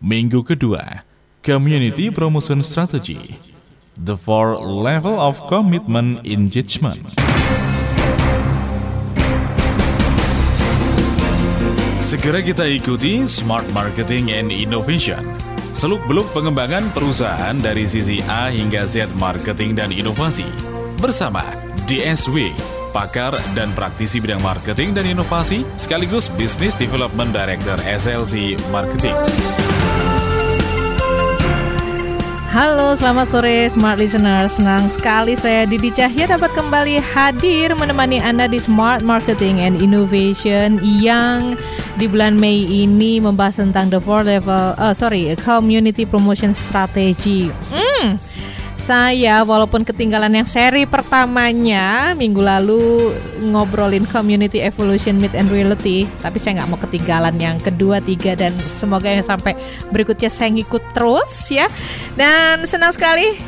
Minggu kedua, Community Promotion Strategy. The four level of commitment engagement. Segera kita ikuti Smart Marketing and Innovation. Seluk-beluk pengembangan perusahaan dari sisi A hingga Z marketing dan inovasi. Bersama DSW, pakar dan praktisi bidang marketing dan inovasi, sekaligus Business Development Director SLC Marketing. Halo, selamat sore Smart Listener. Senang sekali saya Didi Cahya dapat kembali hadir menemani Anda di Smart Marketing and Innovation yang di bulan Mei ini membahas tentang the four level, uh, sorry, community promotion strategy. Hmm, saya walaupun ketinggalan yang seri pertamanya minggu lalu ngobrolin community evolution myth and reality, tapi saya nggak mau ketinggalan yang kedua, tiga dan semoga yang sampai berikutnya saya ngikut terus ya. Dan senang sekali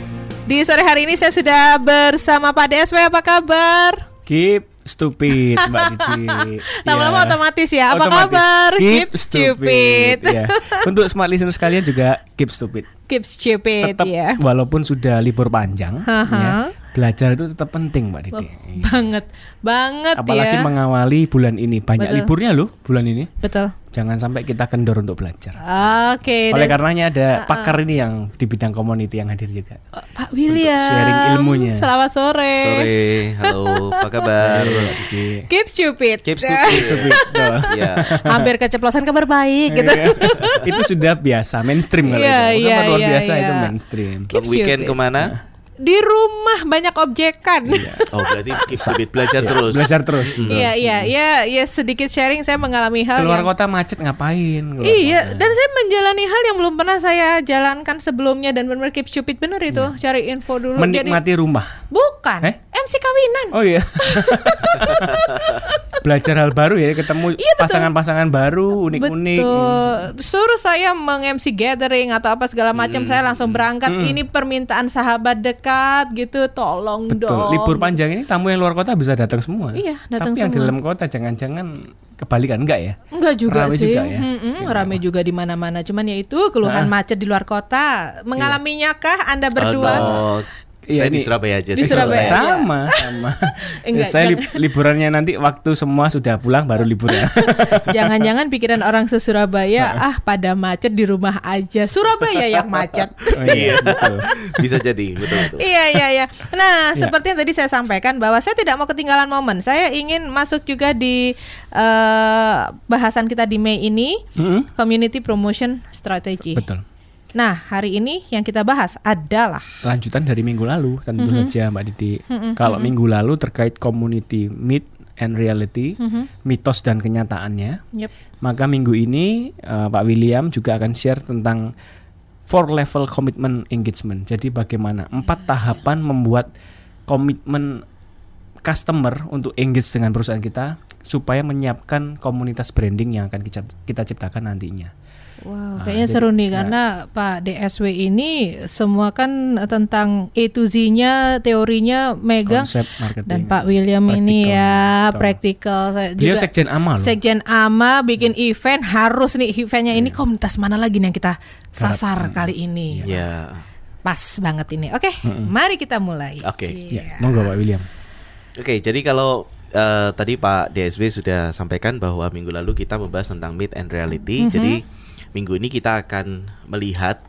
di sore hari ini saya sudah bersama Pak DSW apa kabar? Keep stupid Mbak Didi. Lama-lama Ya. otomatis ya. Apa Otomatis. kabar? Keep, stupid. Ya. Untuk smart listener sekalian juga keep stupid. Keep stupid Tetap ya. walaupun sudah libur panjang, ya, belajar itu tetap penting Mbak Didi. Iya. Banget, banget Apalagi ya. mengawali bulan ini banyak Betul. liburnya loh bulan ini. Betul. Jangan sampai kita kendor untuk belajar. Oke. Oleh dan- karenanya ada pakar ini yang di bidang community yang hadir juga. Pak William. sharing ilmunya. Selamat sore. Sore, halo, apa kabar? Keep stupid. Keep stupid. Ya, Hampir keceplosan kabar baik gitu. itu sudah biasa mainstream kalau Iya, itu. iya, Bukan luar iya, biasa iya. itu mainstream. Keep long weekend stupid. ke mana? Di rumah banyak objekan. Oh, berarti keep stupid, belajar terus. Belajar terus. Iya, iya, iya, ya sedikit sharing saya mengalami hal Keluar yang kota macet ngapain? Keluar Iya, kota. dan saya menjalani hal yang belum pernah saya jalankan sebelumnya dan benar keep stupid bener itu, cari info dulu. Jadi Menikmati rumah. bukan Eh? MC kawinan. Oh iya. Belajar hal baru ya, ketemu Iya, pasangan-pasangan baru unik-unik. Betul. Suruh saya meng-MC gathering atau apa segala macam, saya langsung berangkat. Ini permintaan sahabat dekat gitu, tolong Betul. dong. Libur panjang ini tamu yang luar kota bisa datang semua. Iya, datang Tapi yang di semua. dalam kota jangan-jangan kebalikan enggak ya? Enggak juga Rame sih. juga ya, istimewa. rame juga di mana-mana. Cuman ya itu keluhan macet di luar kota. Mengalaminya kah Anda berdua? Oh, Iya, saya di ini- Surabaya aja. Di sih Surabaya. kalau saya. Sama, sama. Enggak, saya lib- liburannya nanti waktu semua sudah pulang baru liburan. Jangan-jangan pikiran orang se-Surabaya ah pada macet di rumah aja. Surabaya yang macet. oh, iya, betul. Bisa jadi, betul betul. iya iya iya. Nah, seperti yang tadi saya sampaikan bahwa saya tidak mau ketinggalan momen. Saya ingin masuk juga di eh, bahasan kita di Mei ini Mm-mm. community promotion strategy. Betul. Nah, hari ini yang kita bahas adalah lanjutan dari minggu lalu tentu saja Mbak Didi. Kalau minggu lalu terkait community myth and reality, mitos dan kenyataannya, Yep. maka minggu ini eh, Pak William juga akan share tentang four level commitment engagement. Jadi bagaimana empat tahapan membuat komitmen customer untuk engage dengan perusahaan kita supaya menyiapkan komunitas branding yang akan kita, kita ciptakan nantinya. Wow, Ah, kayaknya jadi- seru nih nah. karena Pak DSW ini semua kan tentang A to Z-nya, teorinya megang Konsep marketing. dan Pak William ini Praktikal, ya betul. praktikal saya juga sekjen AMA loh. Sekjen AMA bikin event harus nih eventnya ini komunitas mana lagi nih yang kita sasar kali ini. Ya. Pas banget ini. Oke, mari kita mulai. Oke. Cie. Ya, monggo Pak William. Oke, jadi kalau eh, tadi Pak DSW sudah sampaikan bahwa minggu lalu kita membahas tentang myth and reality. Jadi minggu ini kita akan melihat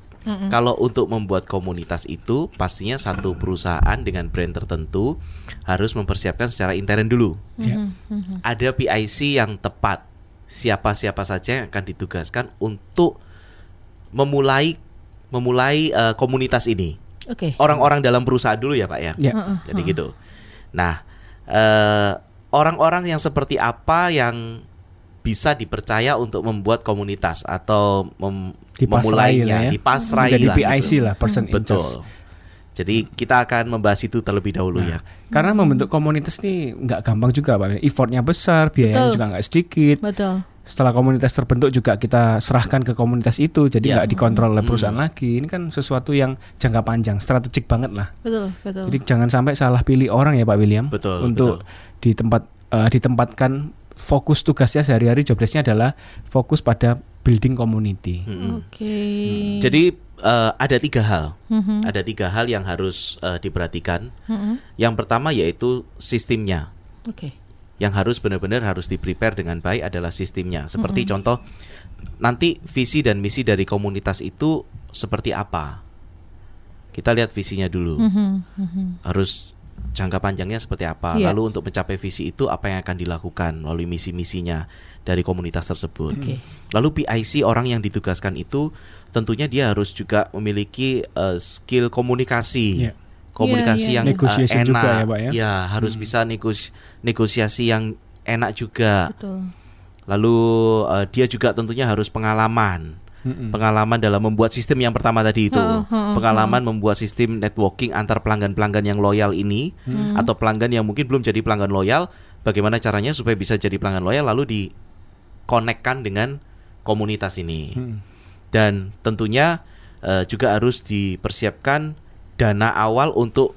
kalau untuk membuat komunitas itu pastinya satu perusahaan dengan brand tertentu harus mempersiapkan secara intern dulu. Ya. Ada PIC yang tepat. Siapa-siapa saja yang akan ditugaskan untuk memulai memulai eh, komunitas ini Oke. orang-orang dalam perusahaan dulu ya Pak ya. Ya. Jadi gitu. Nah, eh, orang-orang yang seperti apa yang bisa dipercaya untuk membuat komunitas atau mem- Dipasrai memulainya, ya. dipasrai Menjadi lah PIC gitu. lah, person in Betul. Jadi kita akan membahas itu terlebih dahulu ya. Karena membentuk komunitas ini nggak gampang juga Pak. Effortnya besar, biayanya Betul. juga nggak sedikit. Betul. Setelah komunitas terbentuk juga kita serahkan ke komunitas itu, jadi Ya. nggak dikontrol oleh perusahaan lagi. Ini kan sesuatu yang jangka panjang, strategik banget lah. Betul, betul. Jadi jangan sampai salah pilih orang ya Pak William. Betul, Untuk di tempat eh, ditempatkan fokus tugasnya sehari-hari job desk-nya adalah fokus pada building community. Mm-mm. Oke. Jadi eh, ada tiga hal, Mhm. ada tiga hal yang harus eh, diperhatikan. Mhm. Yang pertama yaitu sistemnya. Oke. Yang harus benar-benar harus di prepare dengan baik adalah sistemnya. Seperti contoh nanti visi dan misi dari komunitas itu seperti apa. Kita lihat visinya dulu. Mhm. Mhm. Harus jangka panjangnya seperti apa. Iya. Lalu untuk mencapai visi itu apa yang akan dilakukan melalui misi-misinya dari komunitas tersebut. Oke. Lalu PIC orang yang ditugaskan itu tentunya dia harus juga memiliki eh, skill komunikasi. Iya. Komunikasi Iya, iya. yang Negosiasi eh, enak. juga ya, Pak, ya? harus bisa negos- negosiasi yang enak juga. Betul. Lalu eh, dia juga tentunya harus pengalaman. Mm-mm. Pengalaman dalam membuat sistem yang pertama tadi itu. Pengalaman membuat sistem networking antar pelanggan-pelanggan yang loyal ini Hmm. atau pelanggan yang mungkin belum jadi pelanggan loyal, bagaimana caranya supaya bisa jadi pelanggan loyal lalu dikonekkan dengan komunitas ini. Mm. Dan tentunya eh, juga harus dipersiapkan dana awal untuk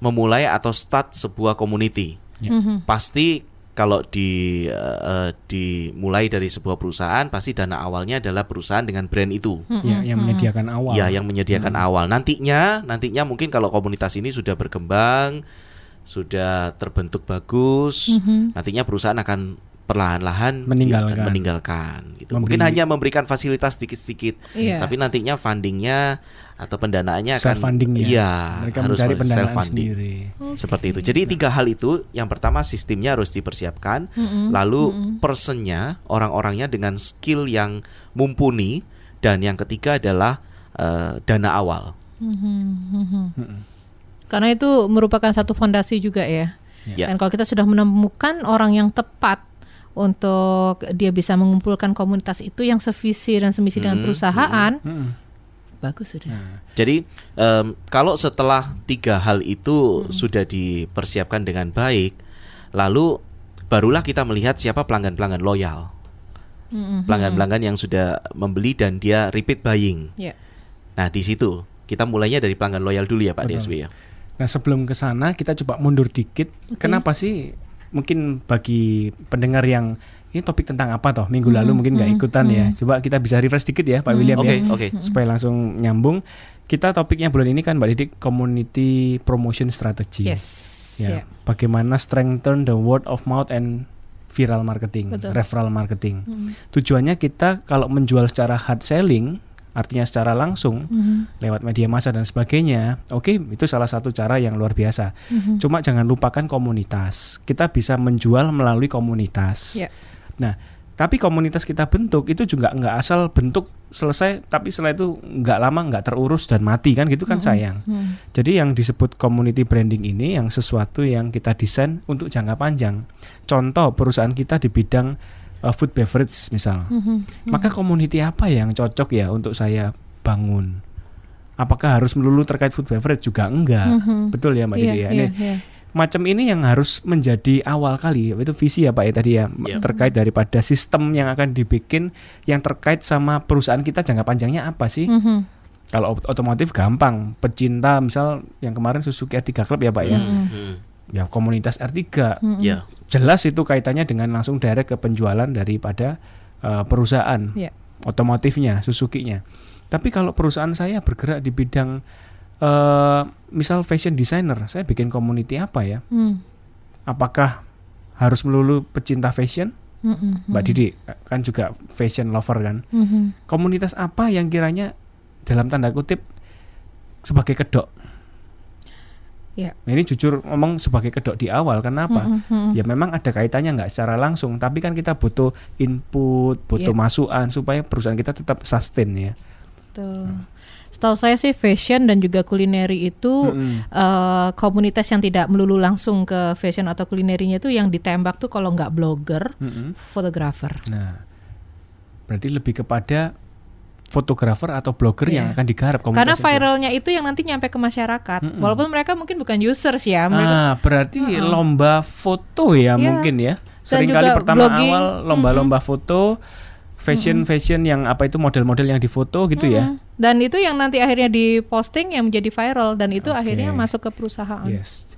memulai atau start sebuah community. Ya. Mhm. Pasti kalau di eh, eh, dimulai dari sebuah perusahaan pasti dana awalnya adalah perusahaan dengan brand itu. Ya, yang menyediakan awal. Ya, yang menyediakan awal. Nantinya, nantinya mungkin kalau komunitas ini sudah berkembang, sudah terbentuk bagus, Mhm. nantinya perusahaan akan perlahan-lahan dia Meninggalkan. akan meninggalkan. Gitu. Memberi- Mungkin hanya memberikan fasilitas sedikit-sedikit, Iya. tapi nantinya fundingnya atau pendanaannya akan Self-funding ya. Iya, Mereka harus mencari pendanaan self-funding. sendiri. Seperti itu. Jadi tiga hal itu, yang pertama sistemnya harus dipersiapkan, Mhm. lalu Mhm. personnya, orang-orangnya dengan skill yang mumpuni, dan yang ketiga adalah eh, dana awal. Mhm. Mm-mm. Karena itu merupakan satu fondasi juga ya. Ya. Dan kalau kita sudah menemukan orang yang tepat untuk dia bisa mengumpulkan komunitas itu yang sevisi dan semisi dengan Hmm, perusahaan, Mm-mm. bagus sudah. Jadi em, kalau setelah tiga hal itu sudah dipersiapkan dengan baik, lalu barulah kita melihat siapa pelanggan-pelanggan loyal, Mhm. pelanggan-pelanggan yang sudah membeli dan dia repeat buying. Ya. Nah di situ kita mulainya dari pelanggan loyal dulu ya Pak Betul. DSW ya. Nah sebelum ke sana kita coba mundur dikit. Oke. Kenapa sih mungkin bagi pendengar yang ini topik tentang apa toh minggu lalu mungkin nggak ikutan ya. Coba kita bisa refresh dikit ya Pak William Oke ya. oke. Supaya langsung nyambung. Kita topiknya bulan ini kan Mbak Didik community promotion strategy. Yes. Ya, Ya. bagaimana strengthen the word of mouth and viral marketing, Betul. referral marketing. Mhm. Tujuannya kita kalau menjual secara hard selling, artinya secara langsung Mhm. lewat media massa dan sebagainya, oke itu salah satu cara yang luar biasa. Mhm. Cuma jangan lupakan komunitas. Kita bisa menjual melalui komunitas. Ya. Nah, tapi komunitas kita bentuk itu juga nggak asal bentuk selesai, tapi setelah itu nggak lama nggak terurus dan mati kan gitu kan sayang. Mhm. Jadi yang disebut community branding ini yang sesuatu yang kita desain untuk jangka panjang. Contoh perusahaan kita di bidang uh, food beverage misal. Mhm. Maka community apa yang cocok ya untuk saya bangun? Apakah harus melulu terkait food beverage juga enggak? Mhm. Betul ya Mbak Iya, Didi ya. iya, Ini iya. macam ini yang harus menjadi awal kali itu visi ya Pak ya tadi ya Iya. terkait daripada sistem yang akan dibikin yang terkait sama perusahaan kita jangka panjangnya apa sih? Mhm. Kalau ot- otomotif gampang, pecinta misal yang kemarin Suzuki R3 Club ya Pak ya. Mhm. Hmm. Ya komunitas R3 Mhm. Ya. Jelas itu kaitannya dengan langsung direct ke penjualan daripada uh, perusahaan Ya. otomotifnya, Suzuki-nya. Tapi kalau perusahaan saya bergerak di bidang uh, misal fashion designer, saya bikin community apa ya? Mhm. Apakah harus melulu pecinta fashion? Mhm. Mbak Didi kan juga fashion lover kan. Mhm. Komunitas apa yang kiranya dalam tanda kutip sebagai kedok? Ya. Nah, ini jujur ngomong sebagai kedok di awal. Kenapa? Mhm. Mhm. Ya memang ada kaitannya nggak secara langsung, tapi kan kita butuh input, butuh Iya. masukan supaya perusahaan kita tetap sustain ya. Betul. Setahu saya sih fashion dan juga kulineri itu Mm-mm. eh, komunitas yang tidak melulu langsung ke fashion atau kulinerinya itu yang ditembak tuh kalau nggak blogger, fotografer. Nah, berarti lebih kepada fotografer atau blogger Iya. yang akan digarap Karena itu. viralnya itu yang nanti nyampe ke masyarakat. Mm-mm. Walaupun mereka mungkin bukan users ya, mereka Ah, berarti lomba foto ya Iya. mungkin ya. Seringkali pertama blogging. awal lomba-lomba foto, fashion fashion yang apa itu model-model yang difoto gitu ya. Mm. Dan itu yang nanti akhirnya diposting yang menjadi viral dan itu Oke. akhirnya masuk ke perusahaan. Yes.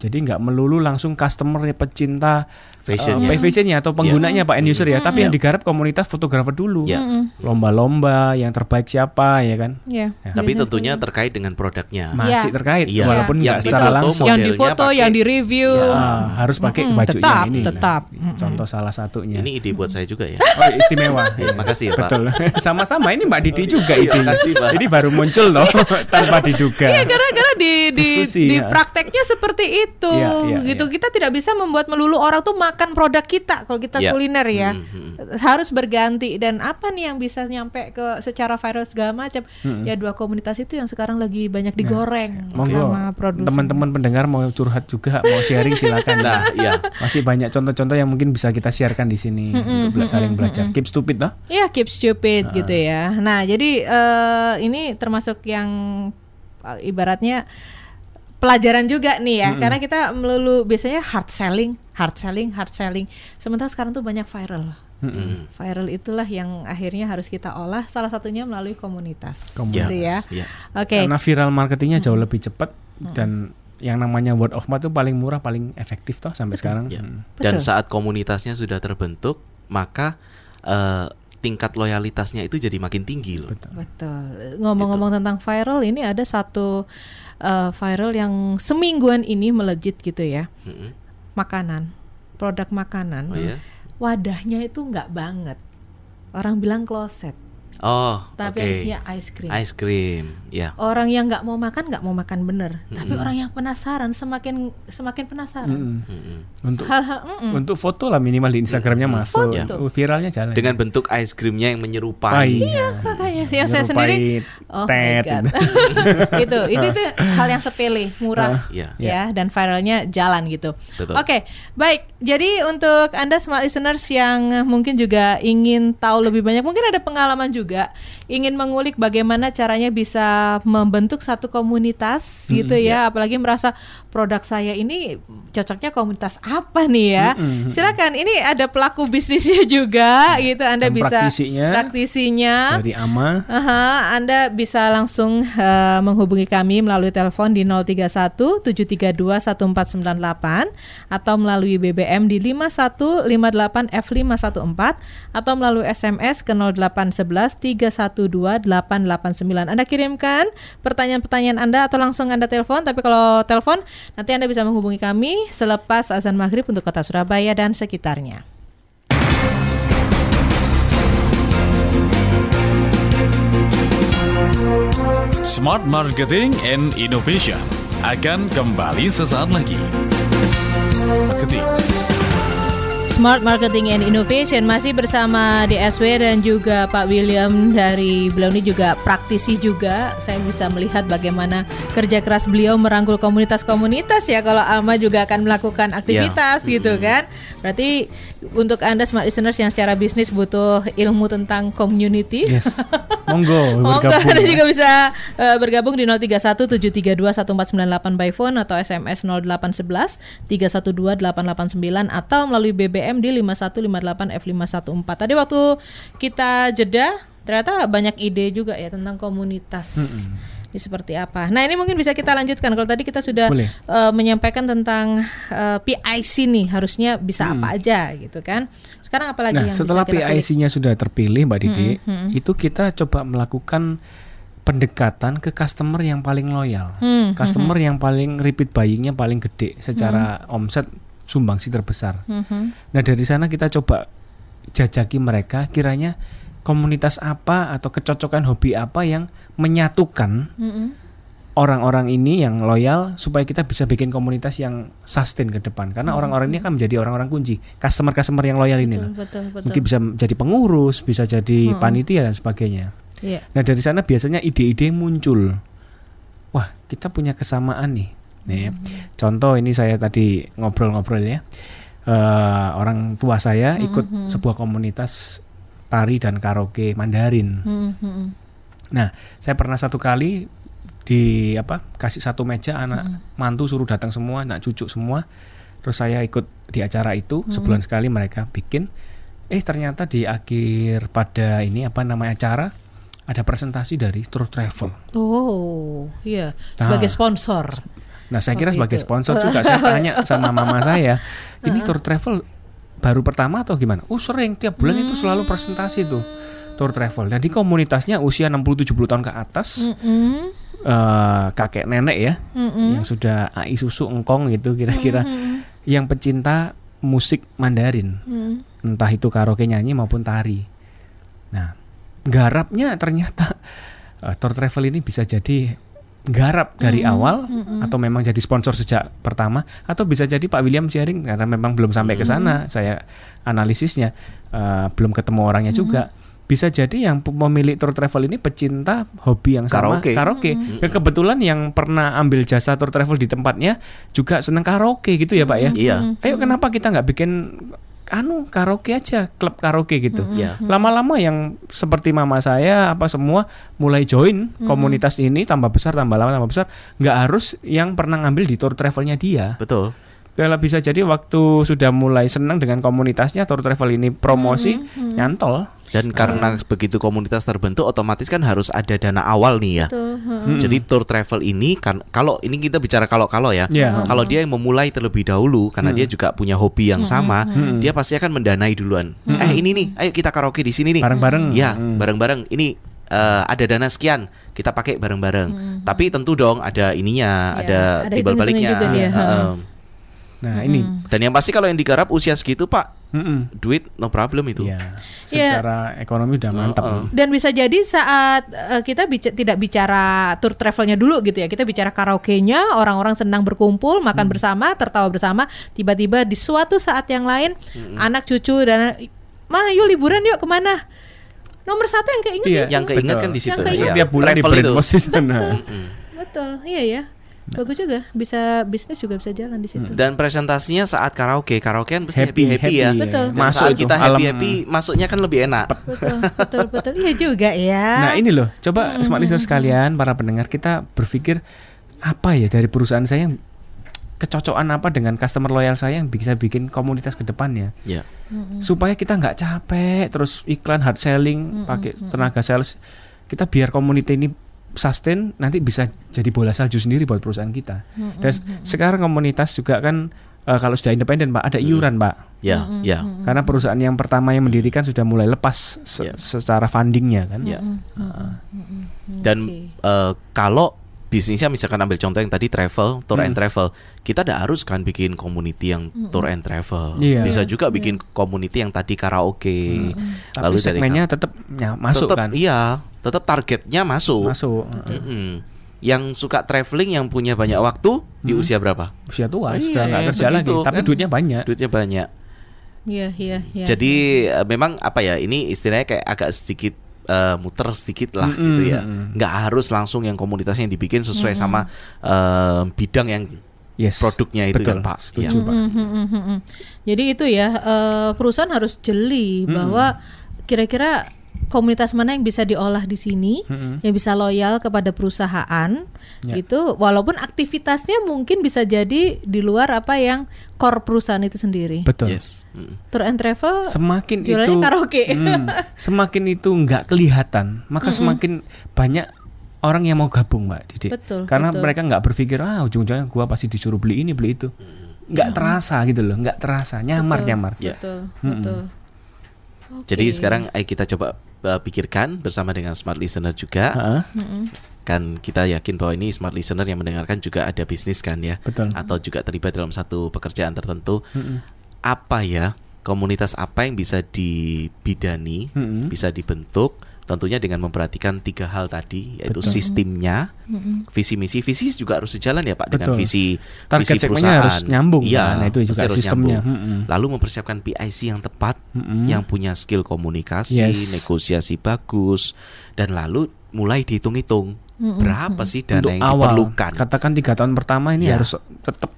Jadi nggak melulu langsung customer ya pecinta Fashionnya. uh, fashionnya atau penggunanya Pak end user ya, tapi yang digarap komunitas fotografer dulu. Ya. Lomba-lomba yang terbaik siapa ya kan? Ya. Tapi tentunya terkait dengan produknya. Masih Ya. terkait Iya. walaupun Yang nggak secara langsung. yang modelnya difoto, pakai- yang direview. Ah, harus pakai Mm-mm, bajunya tetap, ini. tetap. Contoh salah satunya. Ini ide buat saya juga ya. Oh istimewa. Iya, makasih ya, Pak. Betul. Sama-sama ini Mbak Didi juga Iya, ide. Ini baru muncul loh tanpa diduga. Iya, karena karena di di, Diskusi, di ya. prakteknya seperti itu, Iya, iya, gitu. iya. Kita tidak bisa membuat melulu orang tuh makan produk kita kalau kita Iya. kuliner ya. Hmm, hmm. Harus berganti dan apa nih yang bisa nyampe ke secara viral segala macam? Ya dua komunitas itu yang sekarang lagi banyak digoreng Nah, sama produsen. teman-teman pendengar mau curhat juga mau sharing silakan. Nah, iya. Masih banyak contoh-contoh yang mungkin bisa kita sharekan di sini untuk bela- saling belajar. Keep stupid toh. Iya, keep stupid gitu ya. Nah, jadi eh, ini termasuk yang eh, ibaratnya pelajaran juga nih ya, karena kita melulu biasanya hard selling, hard selling, hard selling. Sementara sekarang tuh banyak viral. Hmm. Viral itulah yang akhirnya harus kita olah. Salah satunya melalui komunitas, Komunitas, gitu ya. ya. Oke. Karena viral marketingnya jauh lebih cepat dan yang namanya word of mouth itu paling murah, paling efektif toh sampai sekarang. Ya. Hmm. Dan Betul. saat komunitasnya sudah terbentuk, maka eh, tingkat loyalitasnya itu jadi makin tinggi loh. Betul. Ngomong-ngomong tentang viral, ini ada satu eh, viral yang semingguan ini melejit gitu ya. Mm-mm. Makanan, produk makanan. Oh ya. Wadahnya itu nggak banget. Orang bilang kloset, Oh, tapi oke. isinya ice cream. Ice cream, ya. Orang yang nggak mau makan nggak mau makan bener, tapi orang yang penasaran semakin semakin penasaran. Mm-mm. Untuk Hal-hal mm-mm. untuk foto lah minimal di Instagramnya masuk. Foto. Uh, Viralnya jalan. Dengan bentuk ice creamnya yang Ah, menyerupai. iya. makanya yang saya sendiri oh my tet. god gitu itu itu hal yang sepele murah Ya. ya dan viralnya jalan gitu oke baik jadi untuk anda smart listeners yang mungkin juga ingin tahu lebih banyak mungkin ada pengalaman juga ingin mengulik bagaimana caranya bisa membentuk satu komunitas gitu ya. apalagi merasa produk saya ini cocoknya komunitas apa nih ya. Silakan ini ada pelaku bisnisnya juga gitu. Anda Dan bisa praktisinya. praktisinya. Dari Ama. Aha, Anda bisa langsung eh, menghubungi kami melalui telepon di 031 732 1498 atau melalui BBM di 5158 F514 atau melalui SMS ke 0811 312 889. Anda kirimkan pertanyaan-pertanyaan Anda atau langsung Anda telepon, tapi kalau telepon nanti Anda bisa menghubungi kami selepas azan maghrib untuk kota Surabaya dan sekitarnya. Smart Marketing and Innovation akan kembali sesaat lagi. Marketing. Smart Marketing and Innovation masih bersama DSW dan juga Pak William dari beliau ini juga praktisi juga. Saya bisa melihat bagaimana kerja keras beliau merangkul komunitas-komunitas ya. Kalau Alma juga akan melakukan aktivitas gitu kan. Berarti untuk Anda smart listeners yang secara bisnis butuh ilmu tentang community. Yes. Monggo Monggo. Anda juga bisa eh, bergabung di 031 732 1498 by phone atau SMS 0811 312 889 atau melalui BBM di 5158 F514. Tadi waktu kita jeda ternyata banyak ide juga ya tentang komunitas. Ini seperti apa? Nah ini mungkin bisa kita lanjutkan. Kalau tadi kita sudah Boleh. eh, menyampaikan tentang eh, PIC nih harusnya bisa apa aja gitu kan. Sekarang apalagi Nah, yang setelah? PIC-nya sudah terpilih, Mbak Didi, itu kita coba melakukan pendekatan ke customer yang paling loyal, Hmm, customer yang paling repeat buying-nya paling gede secara omset sumbangsi terbesar. Mhm. Nah, dari sana kita coba jajaki mereka kiranya komunitas apa atau kecocokan hobi apa yang menyatukan Mhm. orang-orang ini yang loyal supaya kita bisa bikin komunitas yang sustain ke depan karena orang-orang ini akan menjadi orang-orang kunci customer-customer yang loyal ini loh. Betul, betul, mungkin bisa jadi pengurus bisa jadi panitia dan sebagainya Iya. nah dari sana biasanya ide-ide muncul wah kita punya kesamaan nih ya. contoh ini saya tadi ngobrol-ngobrol ya Eh, orang tua saya ikut sebuah komunitas tari dan karaoke Mandarin Hmm, hmm, Nah, saya pernah satu kali di apa kasih satu meja anak mantu suruh datang semua, anak cucu semua. Terus saya ikut di acara itu sebulan sekali mereka bikin. Eh ternyata di akhir pada ini apa namanya acara ada presentasi dari Tour Travel. Oh, iya. Nah. Sebagai sponsor. Nah, saya kira Oh, sebagai gitu. sponsor juga saya tanya sama mama saya, ini Tour Travel baru pertama atau gimana? Oh sering tiap bulan itu selalu presentasi tuh tour travel. Jadi komunitasnya usia 60-70 tahun ke atas, Mm-mm. eh, kakek nenek ya, Mm-mm. yang sudah ai susu engkong gitu kira-kira, Mm-mm. yang pecinta musik Mandarin, Mm. entah itu karaoke nyanyi maupun tari. Nah, garapnya ternyata eh, tour travel ini bisa jadi garap dari awal atau memang jadi sponsor sejak pertama atau bisa jadi Pak William sharing karena memang belum sampai ke sana saya analisisnya eh, belum ketemu orangnya juga. Bisa jadi yang pemilik tour travel ini pecinta hobi yang sama Karaoke. karaoke. Dan kebetulan yang pernah ambil jasa tour travel di tempatnya juga seneng karaoke gitu ya Pak ya? Iya. ayo kenapa kita nggak bikin anu karaoke aja klub karaoke gitu Iya. lama-lama yang seperti mama saya apa semua mulai join komunitas ini tambah besar tambah lama tambah besar nggak harus yang pernah ngambil di tour travelnya dia Betul. Kalau bisa jadi waktu sudah mulai senang dengan komunitasnya tour travel ini promosi nyantol Dan karena begitu komunitas terbentuk otomatis kan harus ada dana awal nih ya. Tuh, heeh. Mm-mm. Jadi tour travel ini kan kalau ini kita bicara kalau-kalau ya. Ya. Kalau dia yang memulai terlebih dahulu karena dia juga punya hobi yang sama, dia pasti akan mendanai duluan. Eh ini nih, ayo kita karaoke di sini nih. bareng-bareng Ya, Hmm. bareng-bareng. Ini eh, ada dana sekian, kita pakai bareng-bareng. Tapi tentu dong ada ininya, Ya, ada ada timbal baliknya. juga dia, Heeh. Nah ini Dan yang pasti kalau yang digarap usia segitu, Pak, mm-mm. duit no problem itu. ya secara ekonomi udah mantap Heeh. nih. Dan bisa jadi saat eh, kita bica- tidak bicara tour travelnya dulu gitu ya, kita bicara karaoke-nya, orang-orang senang berkumpul, makan bersama, tertawa bersama, tiba-tiba di suatu saat yang lain, anak cucu dan mah yuk liburan yuk ke mana? Nomor satu yang keinget Iya. Yang keinget Betul. kan di situ. Yang keinget. Iya. tiap bulan di itu. di sana Mm-mm. Betul, iya ya. Bagus juga, bisa bisnis juga bisa jalan di situ. Dan presentasinya saat karaoke, karaoke kan pasti Happy, happy happy, ya. Betul. Dan Masuk saat itu, kita happy alam. happy, masuknya kan lebih enak. Betul, betul, betul. Iya juga ya. Nah ini loh, coba smart listener sekalian, para pendengar kita berpikir apa ya dari perusahaan saya yang kecocokan apa dengan customer loyal saya yang bisa bikin komunitas ke depannya Ya. supaya kita nggak capek terus iklan hard selling pakai tenaga sales kita biar komunitas ini sustain nanti bisa jadi bola salju sendiri buat perusahaan kita. Dan s- sekarang komunitas juga kan eh, kalau sudah independen pak ada iuran pak. Ya, ya. karena perusahaan yang pertama yang mendirikan sudah mulai lepas se- Ya. secara fundingnya kan? Ya. Mm-mm. Dan eh, kalau bisnisnya misalkan ambil contoh yang tadi travel, tour and Hmm. travel, kita tidak harus kan bikin community yang tour and travel. Iya. Bisa juga bikin community yang tadi karaoke. tapi dari segmennya tetap ya, masuk tetap, kan? Iya, tetap targetnya masuk. masuk Mm-mm. Yang suka traveling yang punya banyak waktu di Hmm. usia berapa? usia tua Iya, sudah nggak kerja lagi tapi kan. duitnya banyak Duitnya banyak. Iya, iya, iya. Jadi eh, memang apa ya? Ini istilahnya kayak agak sedikit eh, muter sedikit lah Mm-mm, gitu ya. Nggak harus langsung yang komunitasnya yang dibikin sesuai sama eh, bidang yang yes produknya itu betul kan, Pak. setuju Ya. pak mhm, mhm. Jadi itu ya eh, perusahaan harus jeli bahwa kira-kira komunitas mana yang bisa diolah di sini, Mhm. yang bisa loyal kepada perusahaan, Ya. itu walaupun aktivitasnya mungkin bisa jadi di luar apa yang core perusahaan itu sendiri. betul Yes. Mm. Tour and travel semakin itu karaoke. Hmm, semakin itu nggak kelihatan maka semakin banyak orang yang mau gabung mbak Didi Betul, karena betul. mereka nggak berpikir ah ujung-ujungnya gua pasti disuruh beli ini beli itu nggak terasa gitu loh nggak terasa nyamar Betul. nyamar Ya. Betul, Jadi sekarang ayo kita coba eh, pikirkan bersama dengan smart listener juga. Heeh, Mm-mm. Kan kita yakin bahwa ini smart listener yang mendengarkan juga ada bisnis kan ya. betul Atau juga terlibat dalam satu pekerjaan tertentu. Mm-mm. Apa ya komunitas apa yang bisa dibidani, Mm-mm. bisa dibentuk tentunya dengan memperhatikan tiga hal tadi yaitu Betul. sistemnya, visi misi, visi juga harus sejalan ya Pak dengan Betul. visi target visi segmennya harus perusahaan. nyambung Iya, kan Nah, itu juga harus sistemnya nyambung. Lalu mempersiapkan PIC yang tepat Mm-mm. yang punya skill komunikasi, Yes. negosiasi bagus, dan lalu mulai dihitung-hitung berapa sih dana untuk yang awal diperlukan. katakan tiga tahun pertama ini Ya. harus tetap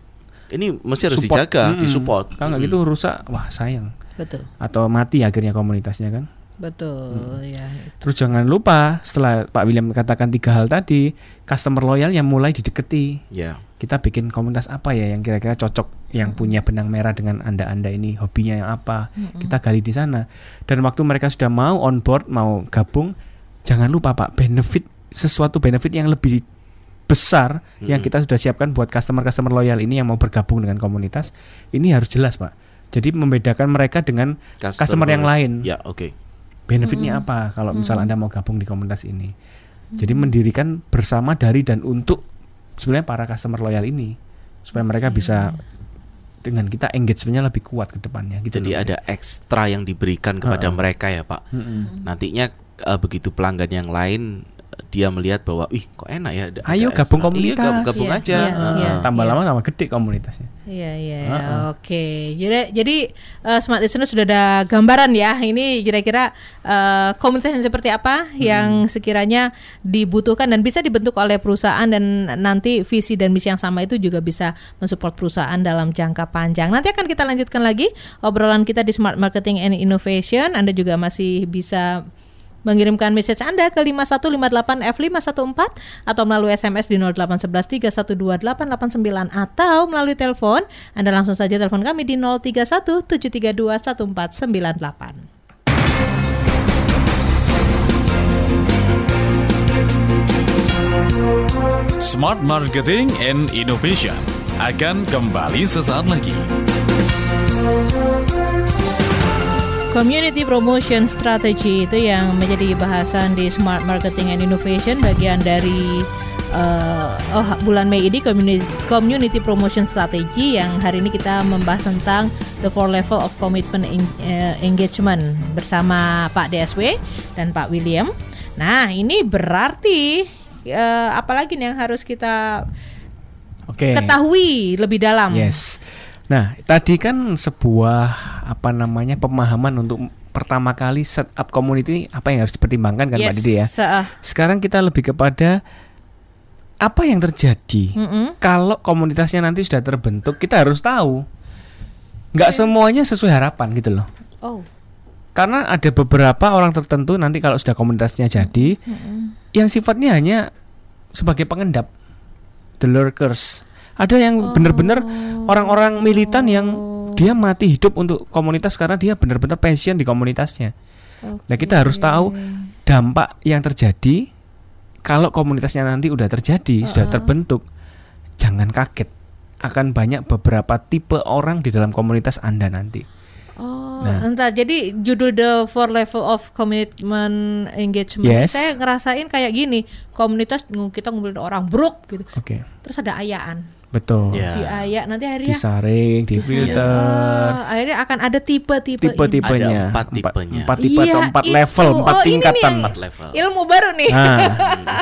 Ini mesti harus support. dijaga, Mm-mm. disupport. kalau nggak gitu rusak wah sayang Betul, atau mati akhirnya komunitasnya kan betul ya. Terus jangan lupa setelah Pak William katakan tiga hal tadi, customer loyal yang mulai dideketi. Ya, Kita bikin komunitas apa ya yang kira-kira cocok, yang punya benang merah dengan anda-anda ini, hobinya yang apa. Kita gali di sana. Dan waktu mereka sudah mau on board, mau gabung, jangan lupa Pak, benefit sesuatu benefit yang lebih besar yang Mm-mm. kita sudah siapkan buat customer-customer loyal ini yang mau bergabung dengan komunitas, ini harus jelas Pak. Jadi membedakan mereka dengan customer, yang lain. Ya, oke. Benefitnya apa kalau misal Anda mau gabung di komunitas ini? Jadi mendirikan bersama dari dan untuk sebenarnya para customer loyal ini supaya mereka bisa dengan kita engagementnya lebih kuat ke depannya gitu Jadi loh. ada ekstra yang diberikan kepada Uh-uh. mereka ya, Pak. Mm-mm. Nantinya eh, begitu pelanggan yang lain dia melihat bahwa, ih kok enak ya. ada- Ayo ada gabung ekstra." komunitas. Iya, gabung, gabung Iya, aja. iya, Heeh. iya. tambah lama tambah gede komunitasnya. Iya iya Heeh. oke jadi jadi eh, smart listener sudah ada gambaran ya ini kira-kira eh, komunitas yang seperti apa yang sekiranya dibutuhkan dan bisa dibentuk oleh perusahaan dan nanti visi dan misi yang sama itu juga bisa mensupport perusahaan dalam jangka panjang nanti akan kita lanjutkan lagi obrolan kita di Smart Marketing and Innovation Anda juga masih bisa mengirimkan message Anda ke 5158 F514 atau melalui SMS di 0811 312 889 atau melalui telepon Anda langsung saja telepon kami di 031 732 1498. Smart Marketing and Innovation akan kembali sesaat lagi. Community Promotion Strategy itu yang menjadi bahasan di Smart Marketing and Innovation bagian dari eh, oh bulan Mei ini community, community Promotion Strategy yang hari ini kita membahas tentang the four level of commitment en- eh, engagement bersama Pak DSW dan Pak William. Nah ini berarti eh, apalagi nih yang harus kita Oke. ketahui lebih dalam. Yes. Nah, tadi kan sebuah apa namanya pemahaman untuk pertama kali setup community apa yang harus dipertimbangkan kan Mbak Yes, Didi ya. se- Sekarang kita lebih kepada apa yang terjadi Mm-mm. kalau komunitasnya nanti sudah terbentuk kita harus tahu. Nggak semuanya sesuai harapan gitu loh. Oh. Karena ada beberapa orang tertentu nanti kalau sudah komunitasnya jadi yang sifatnya hanya sebagai pengendap the lurkers. Ada yang benar-benar orang-orang militan yang dia mati hidup untuk komunitas karena dia benar-benar passion di komunitasnya. Nah, kita harus tahu dampak yang terjadi kalau komunitasnya nanti udah terjadi, sudah terbentuk. Jangan kaget akan banyak beberapa tipe orang di dalam komunitas Anda nanti. Oh, Nah. entar. Jadi judul the four level of commitment engagement. Yes. Saya ngerasain kayak gini, komunitas kita ngumpulin orang bruk gitu. Oke, Terus ada ayaan. Betul. Ya. Diayak nanti akhirnya Disaring, difilter. Oh, akhirnya akan ada tipe-tipe ini. tipe-tipenya Ada empat tipenya. empat tipe Iya, atau empat itu. level empat Oh, ini nih tingkatan Empat level. Ilmu baru nih. nah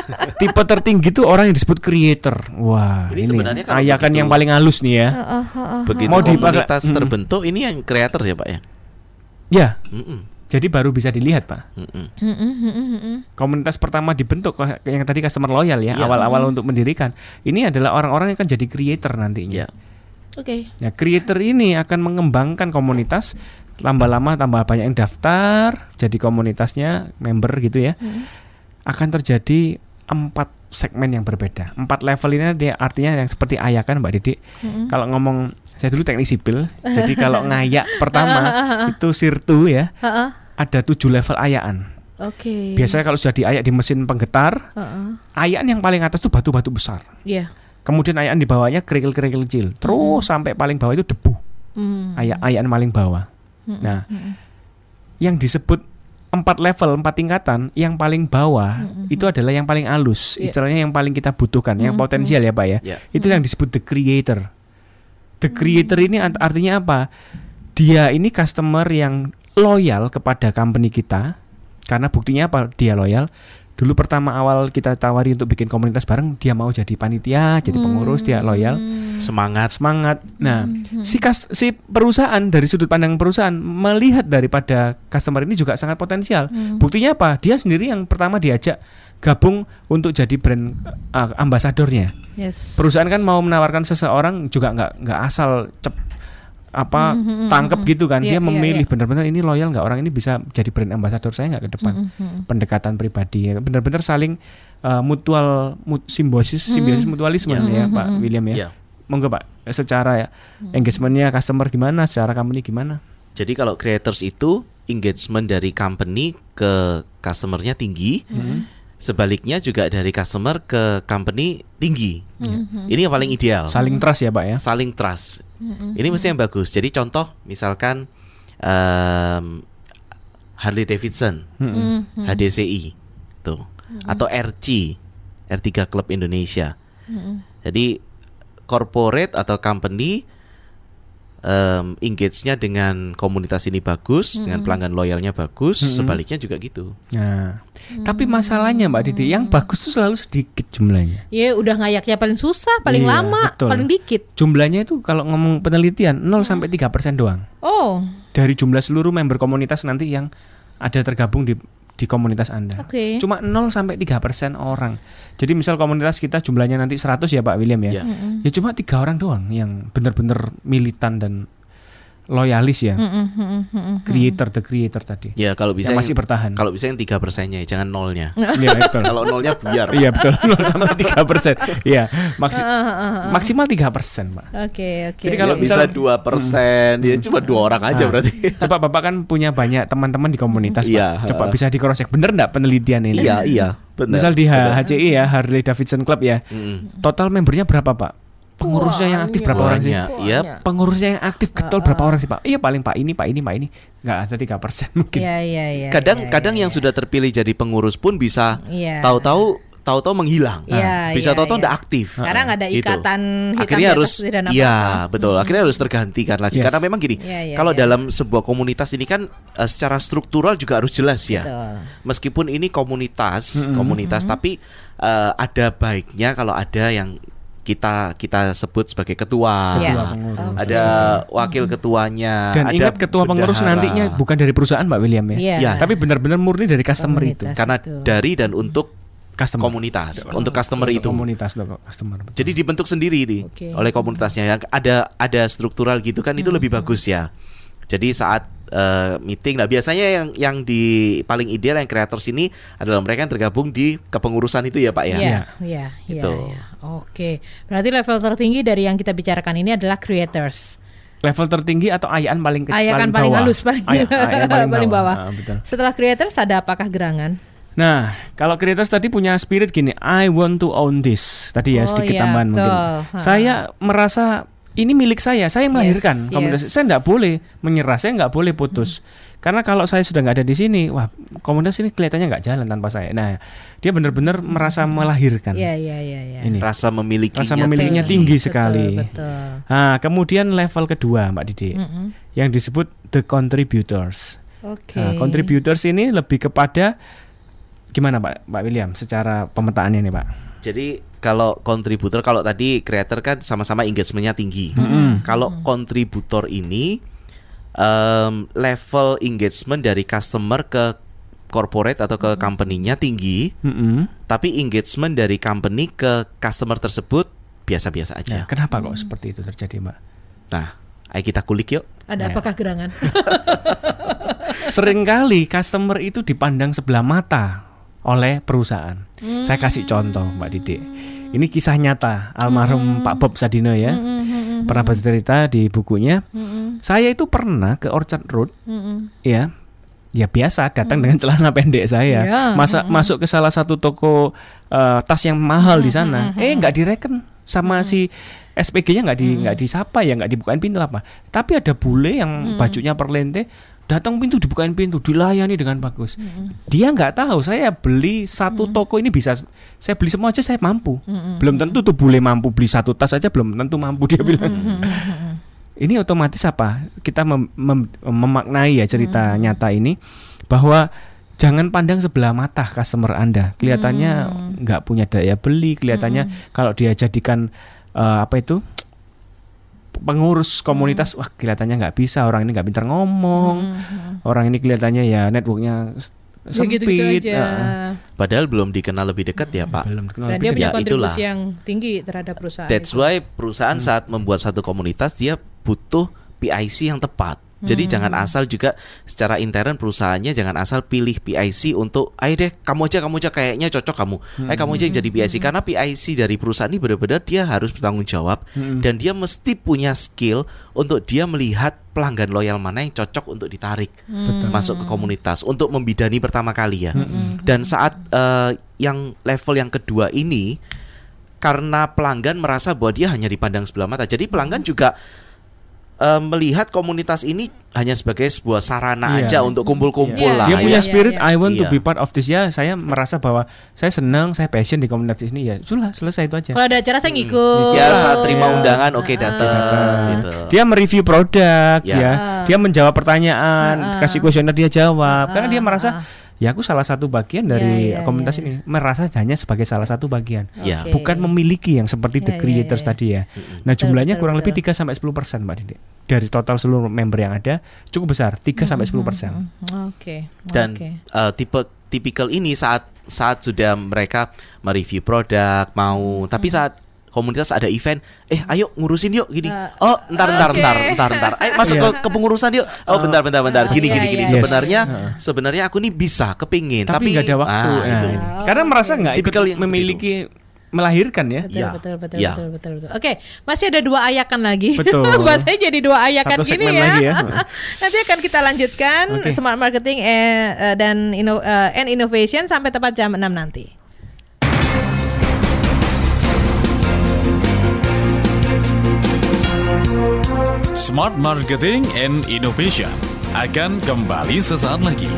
tipe tertinggi itu orang yang disebut creator wah Ini ini, sebenarnya kalau ayakan begitu- yang paling halus nih ya Heeh, heeh. Begitu Mau dipakai- komunitas Mm. terbentuk ini yang kreator ya, Pak ya? ya Mm-mm. Jadi baru bisa dilihat pak mm-mm. komunitas pertama dibentuk kok yang tadi customer loyal ya Iya. awal-awal untuk mendirikan ini adalah orang-orang yang akan jadi creator nantinya Ya. Oke. Nah, creator ini akan mengembangkan komunitas lama-lama tambah banyak yang daftar jadi komunitasnya member gitu ya. Akan terjadi empat segmen yang berbeda. Empat level ini dia artinya yang seperti ayakan Mbak Didi. Kalau ngomong saya dulu teknik sipil, jadi kalau ngayak pertama itu sirtu ya, Heeh. Ada tujuh level ayaan. Oke. Biasanya kalau sudah diayak di mesin penggetar, Heeh. ayaan yang paling atas itu batu-batu besar. Iya. Kemudian ayaan di bawahnya kerikil-kerikil kecil. Terus sampai paling bawah itu debu. Hmm. Ayak ayaan paling bawah. Nah, yang disebut empat level, empat tingkatan, yang paling bawah itu adalah yang paling halus. Iya. Istilahnya yang paling kita butuhkan, yang potensial ya, Pak ya. Ya. Itu yang disebut the creator. The creator ini art- artinya apa? Dia ini customer yang loyal kepada company kita. Karena buktinya apa? Dia loyal. Dulu pertama awal kita tawari untuk bikin komunitas bareng, dia mau jadi panitia, jadi pengurus, dia loyal Semangat. semangat. Nah, si kas- si perusahaan dari sudut pandang perusahaan melihat daripada customer ini juga sangat potensial. Buktinya apa? Dia sendiri yang pertama diajak gabung untuk jadi brand uh, ambasadornya. Yes. Perusahaan kan mau menawarkan seseorang juga nggak nggak asal cep apa tangkep gitu kan. Iya, Dia iya, memilih iya. benar-benar ini loyal nggak orang ini bisa jadi brand ambasador saya nggak ke depan. Pendekatan pribadi, benar-benar saling uh, mutual mut- simbiosis simbiosis mutualisme ya Pak William ya. Ya. Monggo Pak, secara ya engagementnya customer gimana, secara company gimana? Jadi kalau creators itu engagement dari company ke customernya tinggi, sebaliknya juga dari customer ke company tinggi. Ini yang paling ideal. Saling trust ya Pak ya. Saling trust. Ini mesti yang bagus. Jadi contoh misalkan em, Harley Davidson, HDCI, tuh, atau RC, R3 Club Indonesia. Jadi corporate atau company em, engage-nya dengan komunitas ini bagus, dengan pelanggan loyalnya bagus, sebaliknya juga gitu. Nah, tapi masalahnya Mbak Didi, yang bagus tuh selalu sedikit jumlahnya. Ya udah ngayaknya paling susah, paling Iya, lama, betul. paling dikit. Jumlahnya itu kalau ngomong penelitian 0 sampai 3% doang Oh, dari jumlah seluruh member komunitas nanti yang ada tergabung di di komunitas Anda. oke. Cuma 0 sampai 3% orang. Jadi misal komunitas kita jumlahnya nanti 100 ya Pak William ya. Ya. Ya cuma tiga orang doang yang benar-benar militan dan loyalis ya. Mm-mm, mm-mm. Creator the creator tadi. Ya kalau bisa yang masih yang- bertahan. Kalau bisa yang tiga persennya, jangan nolnya. Iya betul. kalau nolnya biar. Iya betul 0 sampai 3 persen. Iya maksi- maksimal 3 persen Pak. Oke, oke. Jadi Kalau kalau bisa dua persen, ya cuma dua orang aja Nah, berarti. Coba Bapak kan punya banyak teman-teman di komunitas Iya, Pak. Coba bisa di cross check. Bener nggak penelitian ini? Iya iya, benar. Misal di H- benar. HCI ya Harley Davidson Club ya. Mm. Total membernya berapa Pak? Pengurusnya yang aktif berapa orang sih? Yap. Pengurusnya yang aktif getol berapa orang sih Pak? Iya paling Pak ini, Pak ini, Pak ini. Nggak ada tiga persen mungkin. Iya, iya, iya. Kadang iya, kadang iya, yang sudah terpilih jadi pengurus pun bisa Iya. tahu-tahu tahu-tahu menghilang. Iya, bisa iya, tahu-tahu iya. nggak aktif. Karena nggak ada Gitu. ikatan hitam Akhirnya di atas harus dan iya, betul. Akhirnya harus tergantikan lagi Yes. karena memang gini. Iya, iya, kalau iya. dalam sebuah komunitas ini kan eh, secara struktural juga harus jelas ya. Betul. Meskipun ini komunitas, Mm-mm. komunitas tapi eh, ada baiknya kalau ada yang kita kita sebut sebagai ketua. Ketua pengurus. Oke. Ada wakil ketuanya. Dan ada ingat ketua pengurus bendahara. nantinya bukan dari perusahaan Mbak William ya. Iya. Iya. Tapi benar-benar murni dari customer itu. Komunitas. karena Itu. dari dan untuk Customer. komunitas, untuk customer Untuk itu. Komunitas customer. betul. Jadi dibentuk sendiri nih Oke. oleh komunitasnya yang ada ada struktural gitu kan itu Hmm. lebih bagus ya. Jadi saat eh, meeting, nah biasanya yang yang di paling ideal yang creators ini adalah mereka yang tergabung di kepengurusan itu ya Pak ya. Iya, iya, iya, Gitu. iya. Oke. Berarti level tertinggi dari yang kita bicarakan ini adalah creators. level tertinggi atau ayaan paling ke, Ayakan paling bawah. halus, paling, Aya- ayaan paling, bawah. Ah, betul. Setelah creators ada apakah gerangan? Nah, kalau creators tadi punya spirit gini, I want to own this. Tadi ya Oh, sedikit iya, tambahan mungkin. Ha. Saya merasa ini milik saya, saya yang melahirkan Yes, komunitas. yes. Saya nggak boleh menyerah, saya nggak boleh putus. Karena kalau saya sudah nggak ada di sini, wah komunitas ini kelihatannya nggak jalan tanpa saya. Nah, dia benar-benar merasa melahirkan. Iya, iya, iya, iya. Ini. Rasa memilikinya Rasa memilikinya tinggi Betul, sekali. Betul. Nah, kemudian level kedua, Mbak Didi, Mm-mm. yang disebut the contributors. Oke. Nah, contributors ini lebih kepada gimana Pak Pak William secara pemetaannya nih Pak? Jadi kalau kontributor kalau tadi creator kan sama-sama engagementnya tinggi. Mm-mm. Kalau kontributor ini em, level engagement dari customer ke corporate atau ke company-nya tinggi, Mm-mm. tapi engagement dari company ke customer tersebut biasa-biasa Nah, aja. kenapa kok seperti itu terjadi Mbak? Nah, ayo kita kulik yuk. Ada Ya. apakah gerangan? Seringkali customer itu dipandang sebelah mata oleh perusahaan. Saya kasih contoh Mbak Didi. Ini kisah nyata almarhum Pak Bob Sadino ya. Pernah bercerita di bukunya. Saya itu pernah ke Orchard Road. Ya ya biasa datang dengan celana pendek saya. Iya, masa masuk ke salah satu toko eh, tas yang mahal di sana. eh nggak direken sama si SPG-nya nggak di nggak disapa ya nggak dibukain pintu apa tapi ada bule yang bajunya perlente datang pintu dibukain pintu dilayani dengan bagus. Dia nggak tahu saya beli satu toko ini bisa saya beli semua aja saya mampu. Belum tentu tuh bule mampu beli satu tas aja belum tentu mampu dia bilang. Ini otomatis apa? Kita mem- mem- memaknai ya cerita nyata ini bahwa jangan pandang sebelah mata customer anda. Kelihatannya nggak punya daya beli kelihatannya kalau dia jadikan eh, apa itu pengurus komunitas wah kelihatannya nggak bisa orang ini nggak pintar ngomong orang ini kelihatannya ya networknya Ya sempit gitu-gitu aja. eh, Padahal belum dikenal lebih dekat ya, Pak. belum kenal Dan lebih dia punya Ya, kontribusi itulah. yang tinggi terhadap perusahaan. That's itu. why perusahaan saat membuat satu komunitas dia butuh PIC yang tepat. Jadi jangan asal juga secara intern perusahaannya jangan asal pilih PIC untuk ayo deh kamu aja kamu aja kayaknya cocok kamu. Ayo kamu aja yang jadi PIC karena PIC dari perusahaan ini benar-benar dia harus bertanggung jawab dan dia mesti punya skill untuk dia melihat pelanggan loyal mana yang cocok untuk ditarik masuk ke komunitas untuk membidani pertama kali ya. Dan saat eh, yang level yang kedua ini karena pelanggan merasa bahwa dia hanya dipandang sebelah mata. Jadi pelanggan juga eh, melihat komunitas ini hanya sebagai sebuah sarana Iya. aja untuk kumpul-kumpul Iya, lah. dia iya, punya iya, spirit iya. I want to Iya. be part of this ya saya merasa bahwa saya senang saya passion di komunitas ini ya sudah selesai itu aja Kalau ada acara saya ngikut. Ya saat terima undangan oke datang Datang. gitu. dia mereview produk Ya. ya, dia menjawab pertanyaan Ah. kasih kuesioner dia jawab karena dia merasa ah. Ya aku salah satu bagian dari Ya, ya, komunitas ya. ini merasa hanya sebagai salah satu bagian Ya. Oke. bukan memiliki yang seperti the Ya, ya, creators ya, ya. tadi ya nah Betul, jumlahnya betul, kurang betul. lebih 3 sampai 10 persen mbak Dede dari total seluruh member yang ada cukup besar 3 sampai 10 persen Hmm, Oke. Dan Oke. eh, tipe tipikal ini saat saat sudah mereka mereview produk mau tapi saat komunitas ada event eh ayo ngurusin yuk gini Eh, oh ntar ntar oke. ntar ntar ntar ayo masuk Iya. ke kepengurusan yuk oh bentar bentar bentar Oh, gini iya, gini gini iya, iya. sebenarnya Yes. sebenarnya aku nih bisa kepingin tapi nggak ada waktu ah, itu. Oh, karena merasa nggak ikut yang seperti memiliki melahirkan ya Betul, Ya, betul, betul, ya. betul, betul, betul. Oke, masih ada dua ayakan lagi. Betul. Bahasanya jadi dua ayakan Satu gini ya. lagi ya. Nanti akan kita lanjutkan Oke. smart marketing eh, eh, dan inno, eh, and innovation sampai tepat jam 6 nanti. Smart Marketing and Innovation akan kembali sesaat lagi.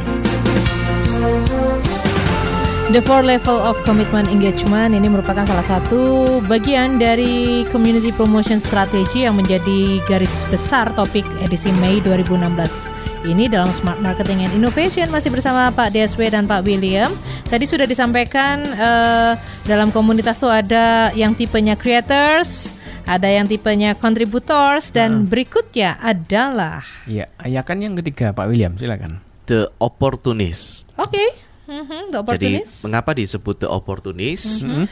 The four level of commitment engagement ini merupakan salah satu bagian dari community promotion strategy yang menjadi garis besar topik edisi Mei 2016. Ini dalam Smart Marketing and Innovation masih bersama Pak DSW dan Pak William. Tadi sudah disampaikan eh, dalam komunitas itu ada yang tipenya creators, ada yang tipenya contributors dan berikutnya adalah Iya, ayakan yang ketiga Pak William, silakan. the opportunist oke, mhm, the jadi mengapa disebut the opportunist Mm-hmm.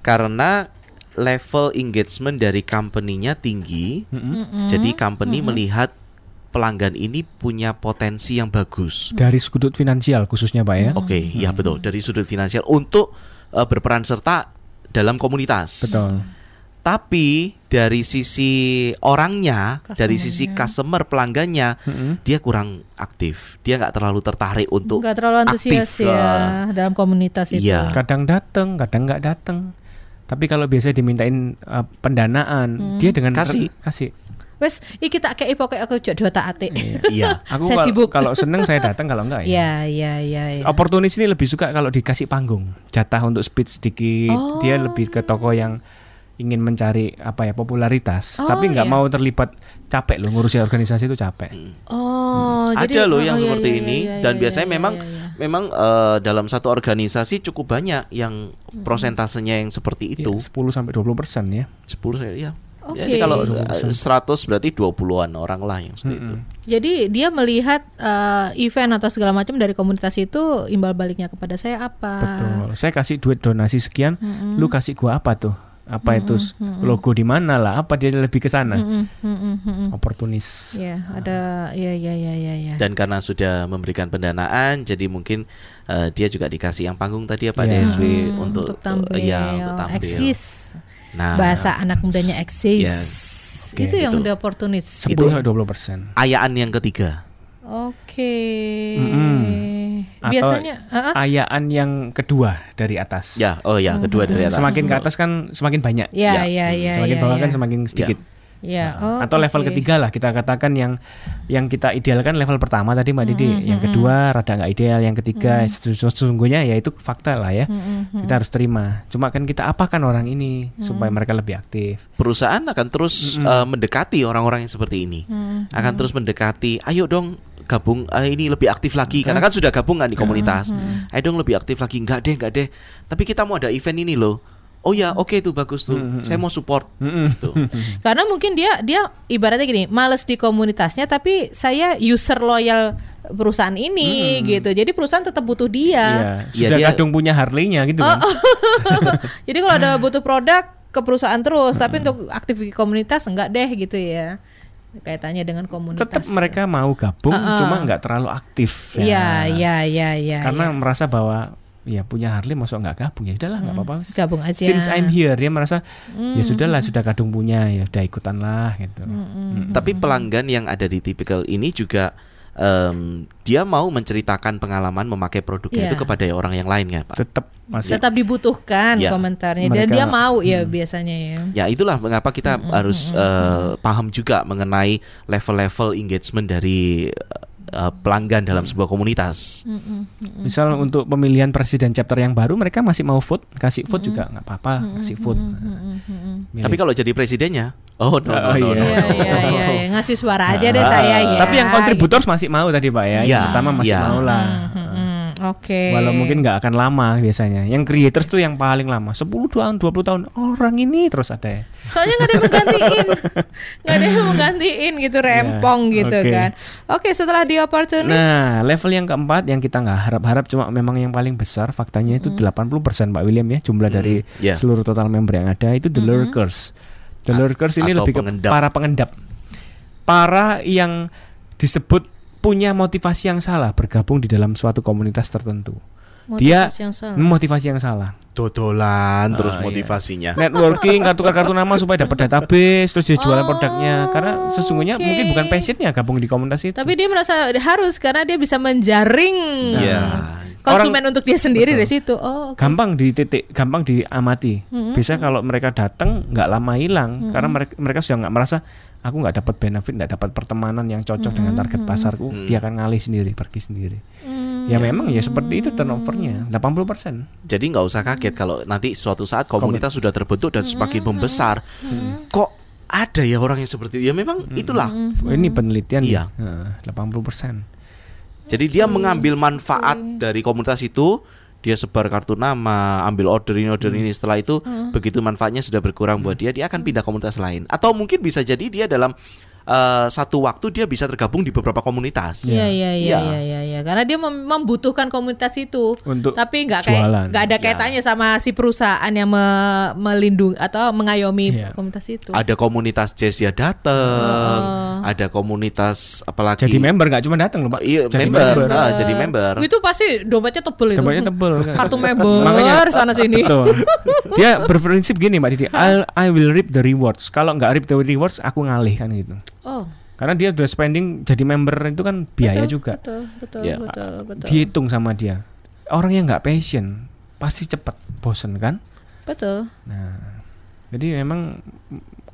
karena level engagement dari company-nya tinggi Mm-hmm. jadi company melihat pelanggan ini punya potensi yang bagus Dari sudut finansial khususnya Pak ya. Oke, ya betul. Dari sudut finansial untuk eh, berperan serta dalam komunitas. Betul. Tapi dari sisi orangnya, dari sisi customer pelanggannya, Mm-mm. dia kurang aktif. Dia nggak terlalu tertarik untuk Nggak terlalu antusias aktif, ya eh, dalam komunitas itu. iya. Kadang datang, kadang nggak datang. Tapi kalau biasa dimintain uh, pendanaan, dia dengan Kasih. kasih. Wes, iki tak kei pokoknya aku jok dua tak ate. Iya. Aku Saya kalau- sibuk. kalau seneng saya datang, kalau enggak ya. Ya, ya, ya, ya. Oportunis ini lebih suka kalau dikasih panggung, jatah untuk speech sedikit. Oh. Dia lebih ke toko yang ingin mencari apa ya popularitas, Oh, tapi nggak iya. mau terlibat capek loh ngurusin organisasi itu capek. Oh, jadi ada loh oh, yang iya, seperti iya, ini iya, dan iya, biasanya iya, memang iya, iya. memang eh, dalam satu organisasi cukup banyak yang prosentasenya yang seperti Iya, itu. 10 sampai 20 persen ya. 10 saya ya. Oke. Jadi kalau 20%. eh, 100 berarti 20-an orang lah yang seperti itu. Jadi dia melihat eh, event atau segala macam dari komunitas itu imbal baliknya kepada saya apa? Betul. Saya kasih duit donasi sekian, lu kasih gua apa tuh? Apa itu s- logo di mana lah? Apa dia lebih ke sana? Mm, mm, mm, mm, mm. Oportunis. Ya, ada ya ya ya ya ya. Dan karena sudah memberikan pendanaan, jadi mungkin eh, dia juga dikasih yang panggung tadi ya Pak Iya. DSW Hmm, untuk, untuk tampil, ya, untuk tampil. eksis. Nah, Bahasa anak mudanya eksis. Ya. Oke, itu yang itu. udah oportunis. 10 Itu- sampai 20 persen. ayaan yang ketiga. Oke. Mm-mm. Atau Biasanya ah, ah. ayaan yang kedua dari atas. Ya, oh ya, kedua dari atas. Semakin ke atas kan semakin banyak. ya Ya. ya ya semakin ya, bawah ya. kan semakin sedikit. Ya, oh, Atau level oke. ketiga lah kita katakan yang yang kita idealkan level pertama tadi Mbak Didi, yang kedua rada nggak ideal, yang ketiga sesu- sesungguhnya ya itu fakta lah ya. Kita harus terima. Cuma kan kita apakan orang ini supaya mereka lebih aktif. Perusahaan akan terus eh, mendekati orang-orang yang seperti ini. Akan terus mendekati, ayo dong gabung eh, ini lebih aktif lagi karena kan sudah gabung kan di komunitas. Ayo dong lebih aktif lagi. Enggak deh, enggak deh. Tapi kita mau ada event ini loh. Oh ya, oke tuh bagus tuh. Saya mau support. Gitu. Karena mungkin dia dia ibaratnya gini, males di komunitasnya tapi saya user loyal perusahaan ini gitu. Jadi perusahaan tetap butuh dia. Iya, Iya, sudah dia- kadung punya Harley-nya gitu kan. Jadi kalau ada butuh produk ke perusahaan terus, tapi untuk aktif di komunitas enggak deh gitu ya. kaitannya dengan komunitas. tetap mereka mau gabung Uh-uh. cuma nggak terlalu aktif Iya, Ya. iya, iya, iya. karena iya. merasa bahwa ya punya Harley masuk nggak gabung ya udahlah nggak apa-apa gabung aja. since I'm here dia merasa ya sudahlah sudah kadung punya ya udah ikutan lah gitu Mm-mm. Tapi pelanggan yang ada di tipikal ini juga em, dia mau menceritakan pengalaman memakai produknya Iya. itu kepada orang yang lain ya, Pak. tetap masih tetap dibutuhkan Ya. komentarnya dan Mereka- dia mau ya biasanya ya. Ya itulah mengapa kita harus eh, paham juga mengenai level-level engagement dari eh, pelanggan dalam sebuah komunitas. misal untuk pemilihan presiden chapter yang baru mereka masih mau vote kasih vote juga nggak apa-apa kasih vote Milih. Tapi kalau jadi presidennya, oh no, no, Oh, no, iya. no, Iya, no. iya, iya, ngasih suara aja deh saya ya. tapi yang kontributor masih mau tadi pak ya Iya, yang pertama masih iya. mau lah Hmm, Oke. Walau mungkin nggak akan lama biasanya. Yang creators tuh yang paling lama 10 tahun, 20 tahun. Orang ini terus ada ya. Soalnya nggak ada yang menggantiin, nggak ada yang menggantiin gitu rempong Ya, gitu oke. kan. Oke setelah di opportunist, Nah, level yang keempat yang kita nggak harap-harap cuma memang yang paling besar faktanya itu 80% Pak William ya jumlah dari ya. seluruh total member yang ada itu the lurkers. The lurkers ini lebih ke pengendap. para pengendap. Para yang disebut punya motivasi yang salah bergabung di dalam suatu komunitas tertentu. Dia motivasi yang salah. motivasi yang salah. Dodolan Ah, terus iya. motivasinya. networking kartu kartu nama supaya dapat database terus dia jualan produknya karena sesungguhnya oke. mungkin bukan passionnya gabung di komunitas itu Tapi dia merasa harus karena dia bisa menjaring Iya. konsumen untuk dia sendiri dari situ. Oh, oke. gampang di titik gampang diamati bisa kalau mereka datang nggak lama hilang karena mereka mereka sudah nggak merasa aku nggak dapat benefit nggak dapat pertemanan yang cocok dengan target pasarku. Dia akan ngalih sendiri pergi sendiri. Ya memang ya seperti itu turnovernya. 80% Jadi nggak usah kaget kalau nanti suatu saat komunitas sudah terbentuk dan semakin membesar, kok ada ya orang yang seperti itu? Ya memang itulah. ini penelitian Iya. ya Nah, 80% Jadi dia mengambil manfaat dari komunitas itu, dia sebar kartu nama, ambil order ini order ini. Setelah itu begitu manfaatnya sudah berkurang buat dia, dia akan pindah komunitas lain. Atau mungkin bisa jadi dia dalam eh, satu waktu dia bisa tergabung di beberapa komunitas. Iya iya iya Iya. iya iya ya. karena dia mem- membutuhkan komunitas itu Untuk tapi nggak kayak nggak ada Ya. kaitannya sama si perusahaan yang me- melindungi atau mengayomi Iya. komunitas itu. Ada komunitas jazz ya datang, ada komunitas apalagi jadi member nggak cuma datang loh pak Iya, jadi member, Ah, jadi member. Itu pasti dompetnya tebel itu. Tempatnya tebel kan. Kartu member Makanya- sana sini. Betul. Dia berprinsip gini Mbak Didi, I'll, I will reap the rewards. Kalau nggak reap the rewards, aku ngalih kan gitu. Oh, Karena dia udah spending jadi member itu kan biaya juga. betul betul Ya. betul betul. Dihitung sama dia. Orang yang nggak passion pasti cepet bosen kan. Betul. Nah, jadi memang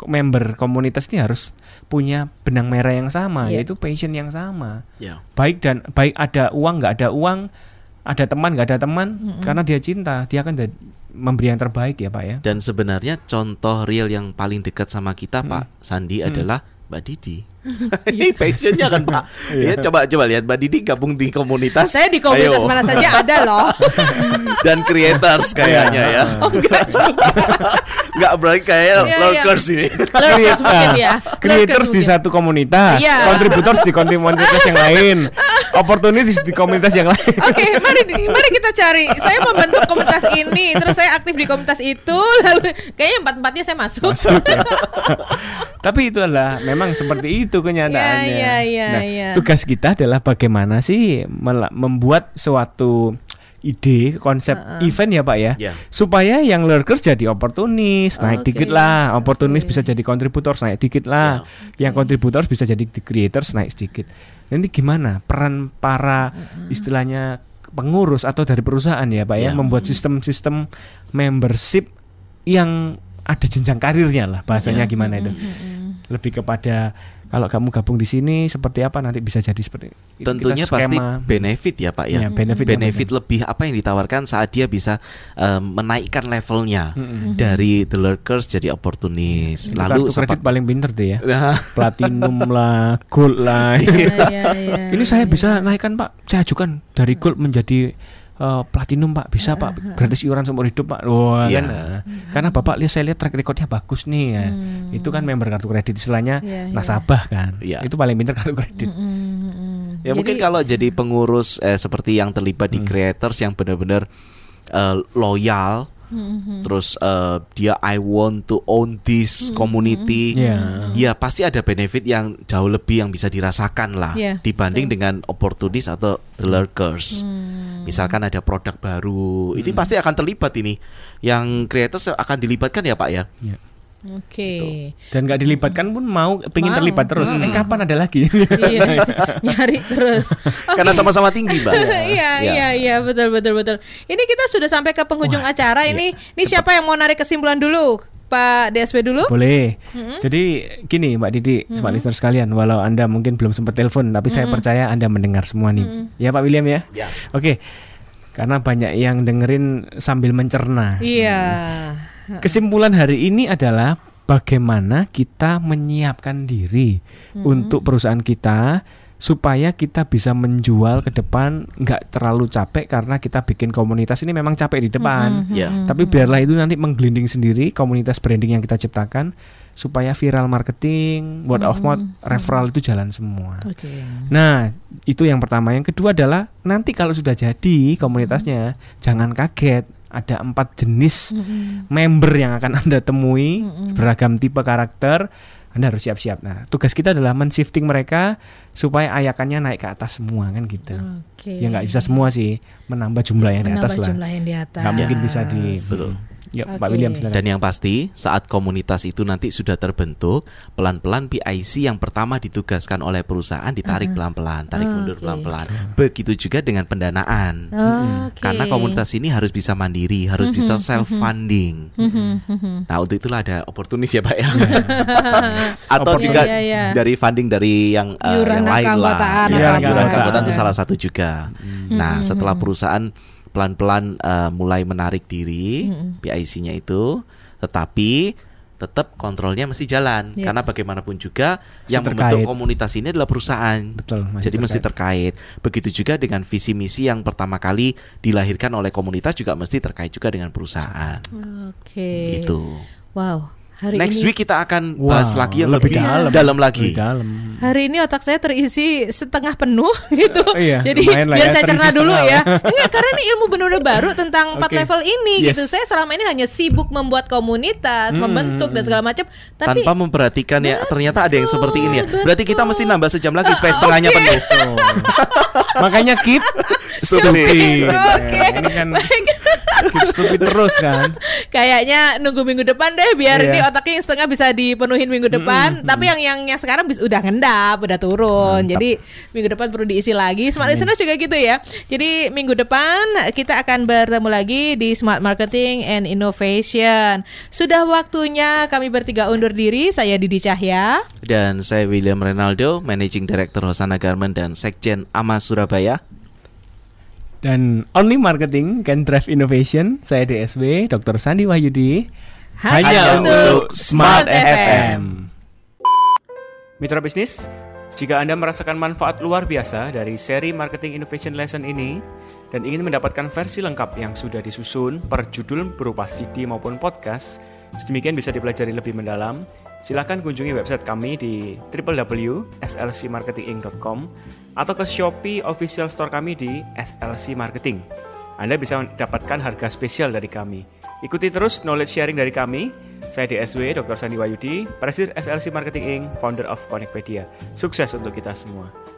member komunitas ini harus punya benang merah yang sama, Iya. yaitu passion yang sama. Ya. Baik dan baik ada uang nggak ada uang, ada teman nggak ada teman, karena dia cinta, dia akan jadi- memberi yang terbaik ya pak ya. Dan sebenarnya contoh real yang paling dekat sama kita Pak Sandi adalah Mbak Didi. Ini passionnya kan Pak. Ya coba coba lihat Mbak Didi gabung di komunitas. Saya di komunitas Ayo. mana saja ada loh. dan creators kayaknya ya. Oh enggak juga. Enggak berarti kayak Iya, lurkers ini. Lurkers mungkin ya. Creators Lurkers di satu komunitas, Iya. contributors di komunitas yang lain, opportunities di komunitas yang lain. Oke, mari mari kita cari. Saya membentuk komunitas ini, terus saya aktif di komunitas itu, lalu kayaknya empat empatnya saya masuk. Masuk ya. Tapi itu adalah memang seperti itu kenyataannya. Iya, iya, nah, iya. tugas kita adalah bagaimana sih membuat suatu ide konsep event ya pak ya? Ya. supaya yang lurkers jadi oportunis naik Oke, dikit lah. Oportunis oke. bisa jadi kontributor naik dikit lah. Yang kontributor bisa jadi di creators naik sedikit. Nanti gimana peran para istilahnya pengurus atau dari perusahaan ya pak ya? Ya. membuat sistem-sistem membership yang ada jenjang karirnya lah bahasanya gimana itu. Lebih kepada kalau kamu gabung di sini seperti apa nanti bisa jadi seperti itu? Kita Tentunya pasti benefit ya Pak ya. Iya, benefit benefit lebih apa yang ditawarkan saat dia bisa eh, menaikkan levelnya dari the lurkers jadi opportunist. Itu Lalu kartu kredit sempat paling pinter tuh ya. Nah, platinum lah gold lah. Iya, iya, iya. ini saya bisa naikkan pak. Saya ajukan dari gold menjadi eh, platinum pak bisa pak gratis iuran seumur hidup pak wah Iya. kan nah. karena bapak lihat saya lihat track recordnya bagus nih ya itu kan member kartu kredit istilahnya Iya, iya. nasabah kan Iya. itu paling pinter kartu kredit Mm-mm. Ya mungkin Jadi- kalau jadi pengurus eh, seperti yang terlibat di creators yang benar-benar eh, loyal terus eh, dia I want to own this community, Iya. ya pasti ada benefit yang jauh lebih yang bisa dirasakan lah Iya, dibanding dengan opportunities atau the lurkers. Misalkan ada produk baru, ini pasti akan terlibat ini. Yang creators akan dilibatkan ya Pak ya. Iya. Oke. Dan nggak dilibatkan pun mau pengen Mau. terlibat terus. Eh kapan ada lagi? iya, nyari terus. Karena sama-sama tinggi Mbak. iya, iya, iya, betul, betul, betul. Ini kita sudah sampai ke penghujung acara. Ini, ini siapa yang mau narik kesimpulan dulu? Pak DSP dulu? Boleh. Jadi gini Mbak Didi, smart listener sekalian, walau Anda mungkin belum sempat telepon, tapi saya percaya Anda mendengar semua nih. Ya Pak William ya? Ya. Oke. Karena banyak yang dengerin sambil mencerna. Iya. Kesimpulan hari ini adalah bagaimana kita menyiapkan diri untuk perusahaan kita supaya kita bisa menjual ke depan nggak terlalu capek karena kita bikin komunitas ini memang capek di depan. Ya. Tapi biarlah itu nanti menggelinding sendiri komunitas branding yang kita ciptakan supaya viral marketing, word of mouth, referral itu jalan semua. Oke. Nah, itu yang pertama. Yang kedua adalah nanti kalau sudah jadi komunitasnya, jangan kaget ada empat jenis member yang akan anda temui beragam tipe karakter. Anda harus siap-siap. Nah, tugas kita adalah men-shifting mereka supaya ayakannya naik ke atas semua kan gitu. Oke. Ya nggak bisa semua sih, menambah jumlah yang di Menambah atas lah. jumlah yang di atas. Nggak mungkin bisa di Betul. Ya, Pak Oke. William silakan. Dan yang pasti saat komunitas itu nanti sudah terbentuk, pelan-pelan PIC yang pertama ditugaskan oleh perusahaan ditarik pelan-pelan, tarik mundur Oke. pelan-pelan. Begitu juga dengan pendanaan. Oke. Karena komunitas ini harus bisa mandiri, harus bisa self funding. Nah, untuk itulah ada opportunity ya, Pak ya. Atau juga Iya, iya. dari funding dari yang, Iuran yang lain lah. keanggotaan Ya, atau iuran apa. keanggotaan itu Ya. salah satu juga. Nah, setelah perusahaan pelan-pelan eh, mulai menarik diri PIC-nya itu, tetapi tetap kontrolnya masih jalan Iya. karena bagaimanapun juga Masih yang membentuk terkait. komunitas ini adalah perusahaan. Betul, masih Jadi mesti terkait. Begitu juga dengan visi misi yang pertama kali dilahirkan oleh komunitas juga mesti terkait juga dengan perusahaan. Oke. Itu. Wow. Hari Next ini week kita akan Wow, bahas lagi yang lebih lebih, dalam. dalam, lagi. Lebih dalam. Hari ini otak saya terisi setengah penuh gitu. Iya, Jadi lah biar ya, saya cerna dulu setengah ya. Enggak, karena ini ilmu benar-benar baru tentang empat Oke. level ini Yes. gitu. Saya selama ini hanya sibuk membuat komunitas, Hmm. membentuk dan segala macam. Tapi Tanpa memperhatikan ya ternyata ada yang seperti ini ya. Berarti kita mesti nambah sejam lagi supaya setengahnya penuh. Makanya keep Stupid. stupid. Oke. Nah, ini kan keep stupid terus kan. Kayaknya nunggu minggu depan deh biar Iya. ini otaknya yang setengah bisa dipenuhin minggu depan. Tapi yang yang yang sekarang bis, udah ngendap, udah turun. Jadi minggu depan perlu diisi lagi. Smart listeners juga gitu ya. Jadi minggu depan kita akan bertemu lagi di Smart Marketing and Innovation. Sudah waktunya kami bertiga undur diri. Saya Didi Cahya. Dan saya William Renaldo, Managing Director Hosana Garment dan Sekjen AMA Surabaya. Dan only marketing can drive innovation. Saya DSW Dr. Sandi Wahyudi. Hanya untuk Smart FM. Mitra bisnis, jika Anda merasakan manfaat luar biasa dari seri Marketing Innovation Lesson ini dan ingin mendapatkan versi lengkap yang sudah disusun per judul berupa CD maupun podcast, sedemikian bisa dipelajari lebih mendalam, silakan kunjungi website kami di www.slcmarketinginc.com atau ke Shopee official store kami di SLC Marketing. Anda bisa mendapatkan harga spesial dari kami. Ikuti terus knowledge sharing dari kami. Saya DSW Dr. Sandi Wayudi, Presiden SLC Marketing Inc., founder of Connectpedia. Sukses untuk kita semua.